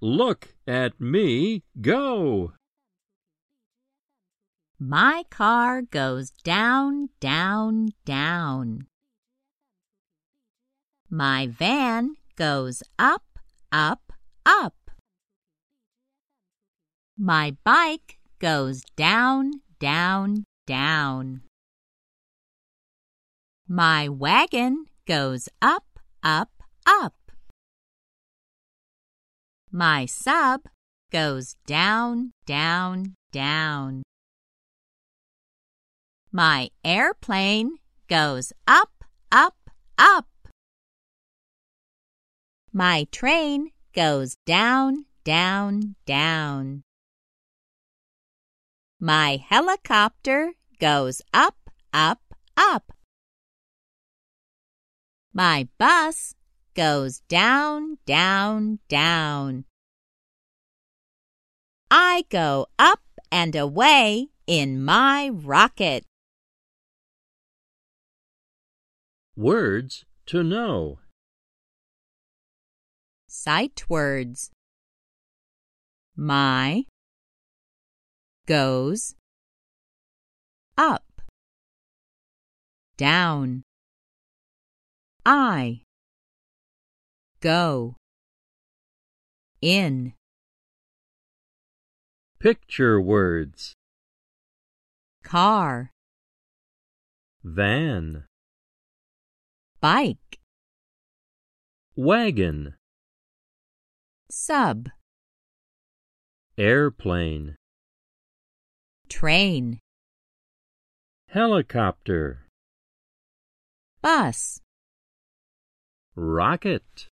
Look at me go! My car goes down, down, down. My van goes up, up, up. My bike goes down, down, down. My wagon goes up, up, My sub goes down, down, down. My airplane goes up, up, up. My train goes down, down, down. My helicopter goes up, up, up. My bus goes down, down, down. I go up and away in my rocket. Words to know. Sight words. My goes up, down. I go in. Picture words. Car, Van, bike, wagon, sub, airplane, train, helicopter, bus. rocket.